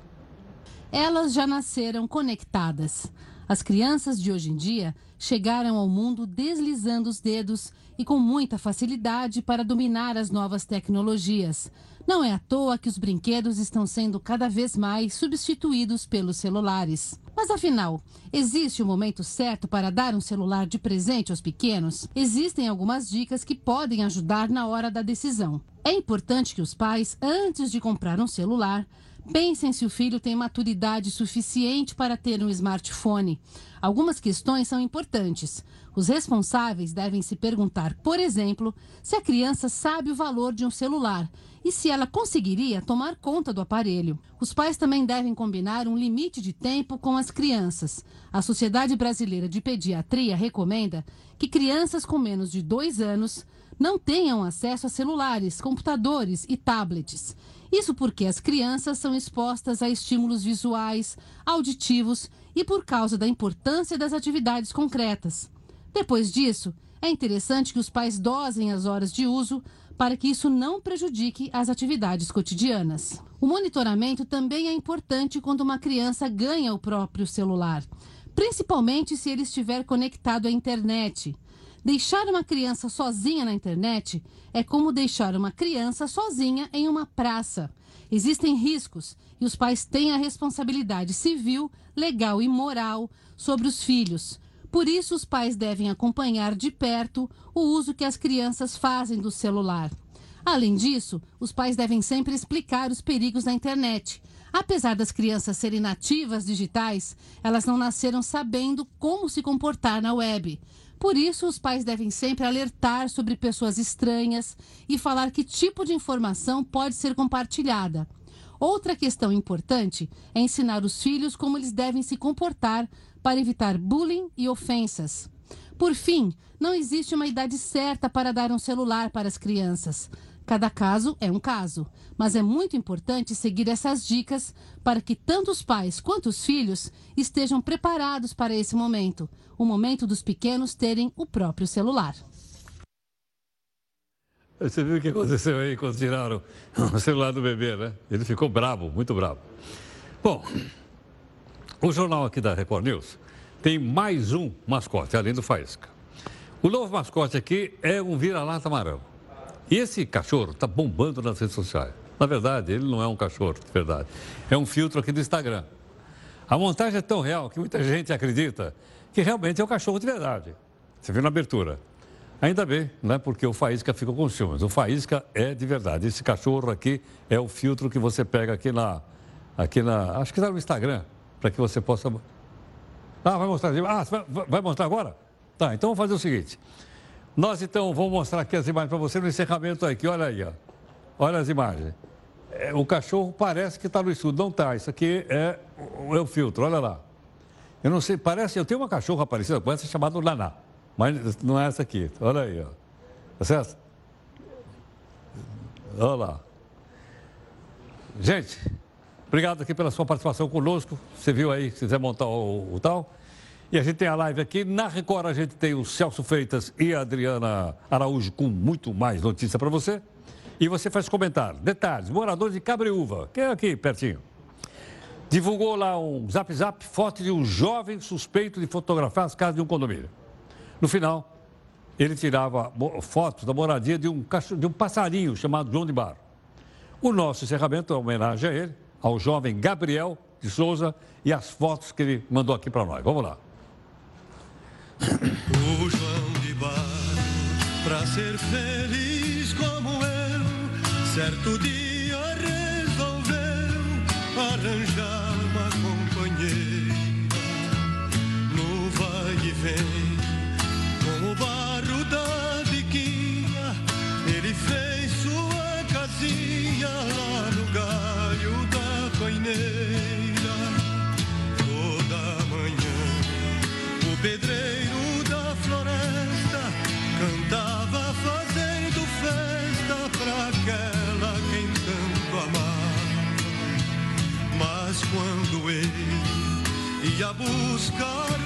Elas já nasceram conectadas. As crianças de hoje em dia chegaram ao mundo deslizando os dedos e com muita facilidade para dominar as novas tecnologias. Não é à toa que os brinquedos estão sendo cada vez mais substituídos pelos celulares. Mas afinal, existe o um momento certo para dar um celular de presente aos pequenos? Existem algumas dicas que podem ajudar na hora da decisão. É importante que os pais, antes de comprar um celular, pensem se o filho tem maturidade suficiente para ter um smartphone. Algumas questões são importantes. Os responsáveis devem se perguntar, por exemplo, se a criança sabe o valor de um celular e se ela conseguiria tomar conta do aparelho. Os pais também devem combinar um limite de tempo com as crianças. A Sociedade Brasileira de Pediatria recomenda que crianças com menos de dois anos não tenham acesso a celulares, computadores e tablets. Isso porque as crianças são expostas a estímulos visuais, auditivos e por causa da importância das atividades concretas. Depois disso, é interessante que os pais dosem as horas de uso para que isso não prejudique as atividades cotidianas. O monitoramento também é importante quando uma criança ganha o próprio celular, principalmente se ele estiver conectado à internet. Deixar uma criança sozinha na internet é como deixar uma criança sozinha em uma praça. Existem riscos e os pais têm a responsabilidade civil, legal e moral sobre os filhos por isso, os pais devem acompanhar de perto o uso que as crianças fazem do celular. Além disso, os pais devem sempre explicar os perigos da internet. Apesar das crianças serem nativas digitais, elas não nasceram sabendo como se comportar na web. Por isso, os pais devem sempre alertar sobre pessoas estranhas e falar que tipo de informação pode ser compartilhada. Outra questão importante é ensinar os filhos como eles devem se comportar para evitar bullying e ofensas. Por fim, não existe uma idade certa para dar um celular para as crianças. Cada caso é um caso, mas é muito importante seguir essas dicas para que tanto os pais quanto os filhos estejam preparados para esse momento o momento dos pequenos terem o próprio celular. Você viu o que aconteceu aí quando tiraram o celular do bebê, né? Ele ficou bravo, muito bravo. Bom, o jornal aqui da Record News tem mais um mascote, além do Faísca. O novo mascote aqui é um vira-lata amarelo. E esse cachorro está bombando nas redes sociais. Na verdade, ele não é um cachorro, de verdade. É um filtro aqui do Instagram. A montagem é tão real que muita gente acredita que realmente é um cachorro de verdade. Você viu na abertura. Ainda bem, né? Porque o Faísca ficou com ciúmes. O Faísca é de verdade. Esse cachorro aqui é o filtro que você pega aqui na. Aqui na. Acho que está no Instagram para que você possa. Ah, vai mostrar. Ah, vai mostrar agora? Tá, então vamos fazer o seguinte. Nós então vamos mostrar aqui as imagens para você no encerramento aqui. Olha aí, ó. Olha as imagens. É, o cachorro parece que está no estudo. Não está. Isso aqui é, é o filtro. Olha lá. Eu não sei, parece. Eu tenho uma cachorra parecida com essa chamada Naná. Mas não é essa aqui. Olha aí, ó. Tá? Olha lá. Gente, Obrigado aqui pela sua participação conosco. Você viu aí, se quiser montar o, o, tal. E a gente tem a live aqui. Na Record a gente tem o Celso Freitas e a Adriana Araújo com muito mais notícia para você. E você faz comentário. Detalhes, morador de Cabreúva, que é aqui pertinho. Divulgou lá um zap zap foto de um jovem suspeito de fotografar as casas de um condomínio. No final, ele tirava fotos da moradia de um, de um passarinho chamado João de Barro. O nosso encerramento é homenagem a ele ao jovem Gabriel de Souza e as fotos que ele mandou aqui para nós. Vamos lá. O João de Barro, para ser feliz como eu, certo dia resolveu arranjar Mas quando ele ia buscar o raminho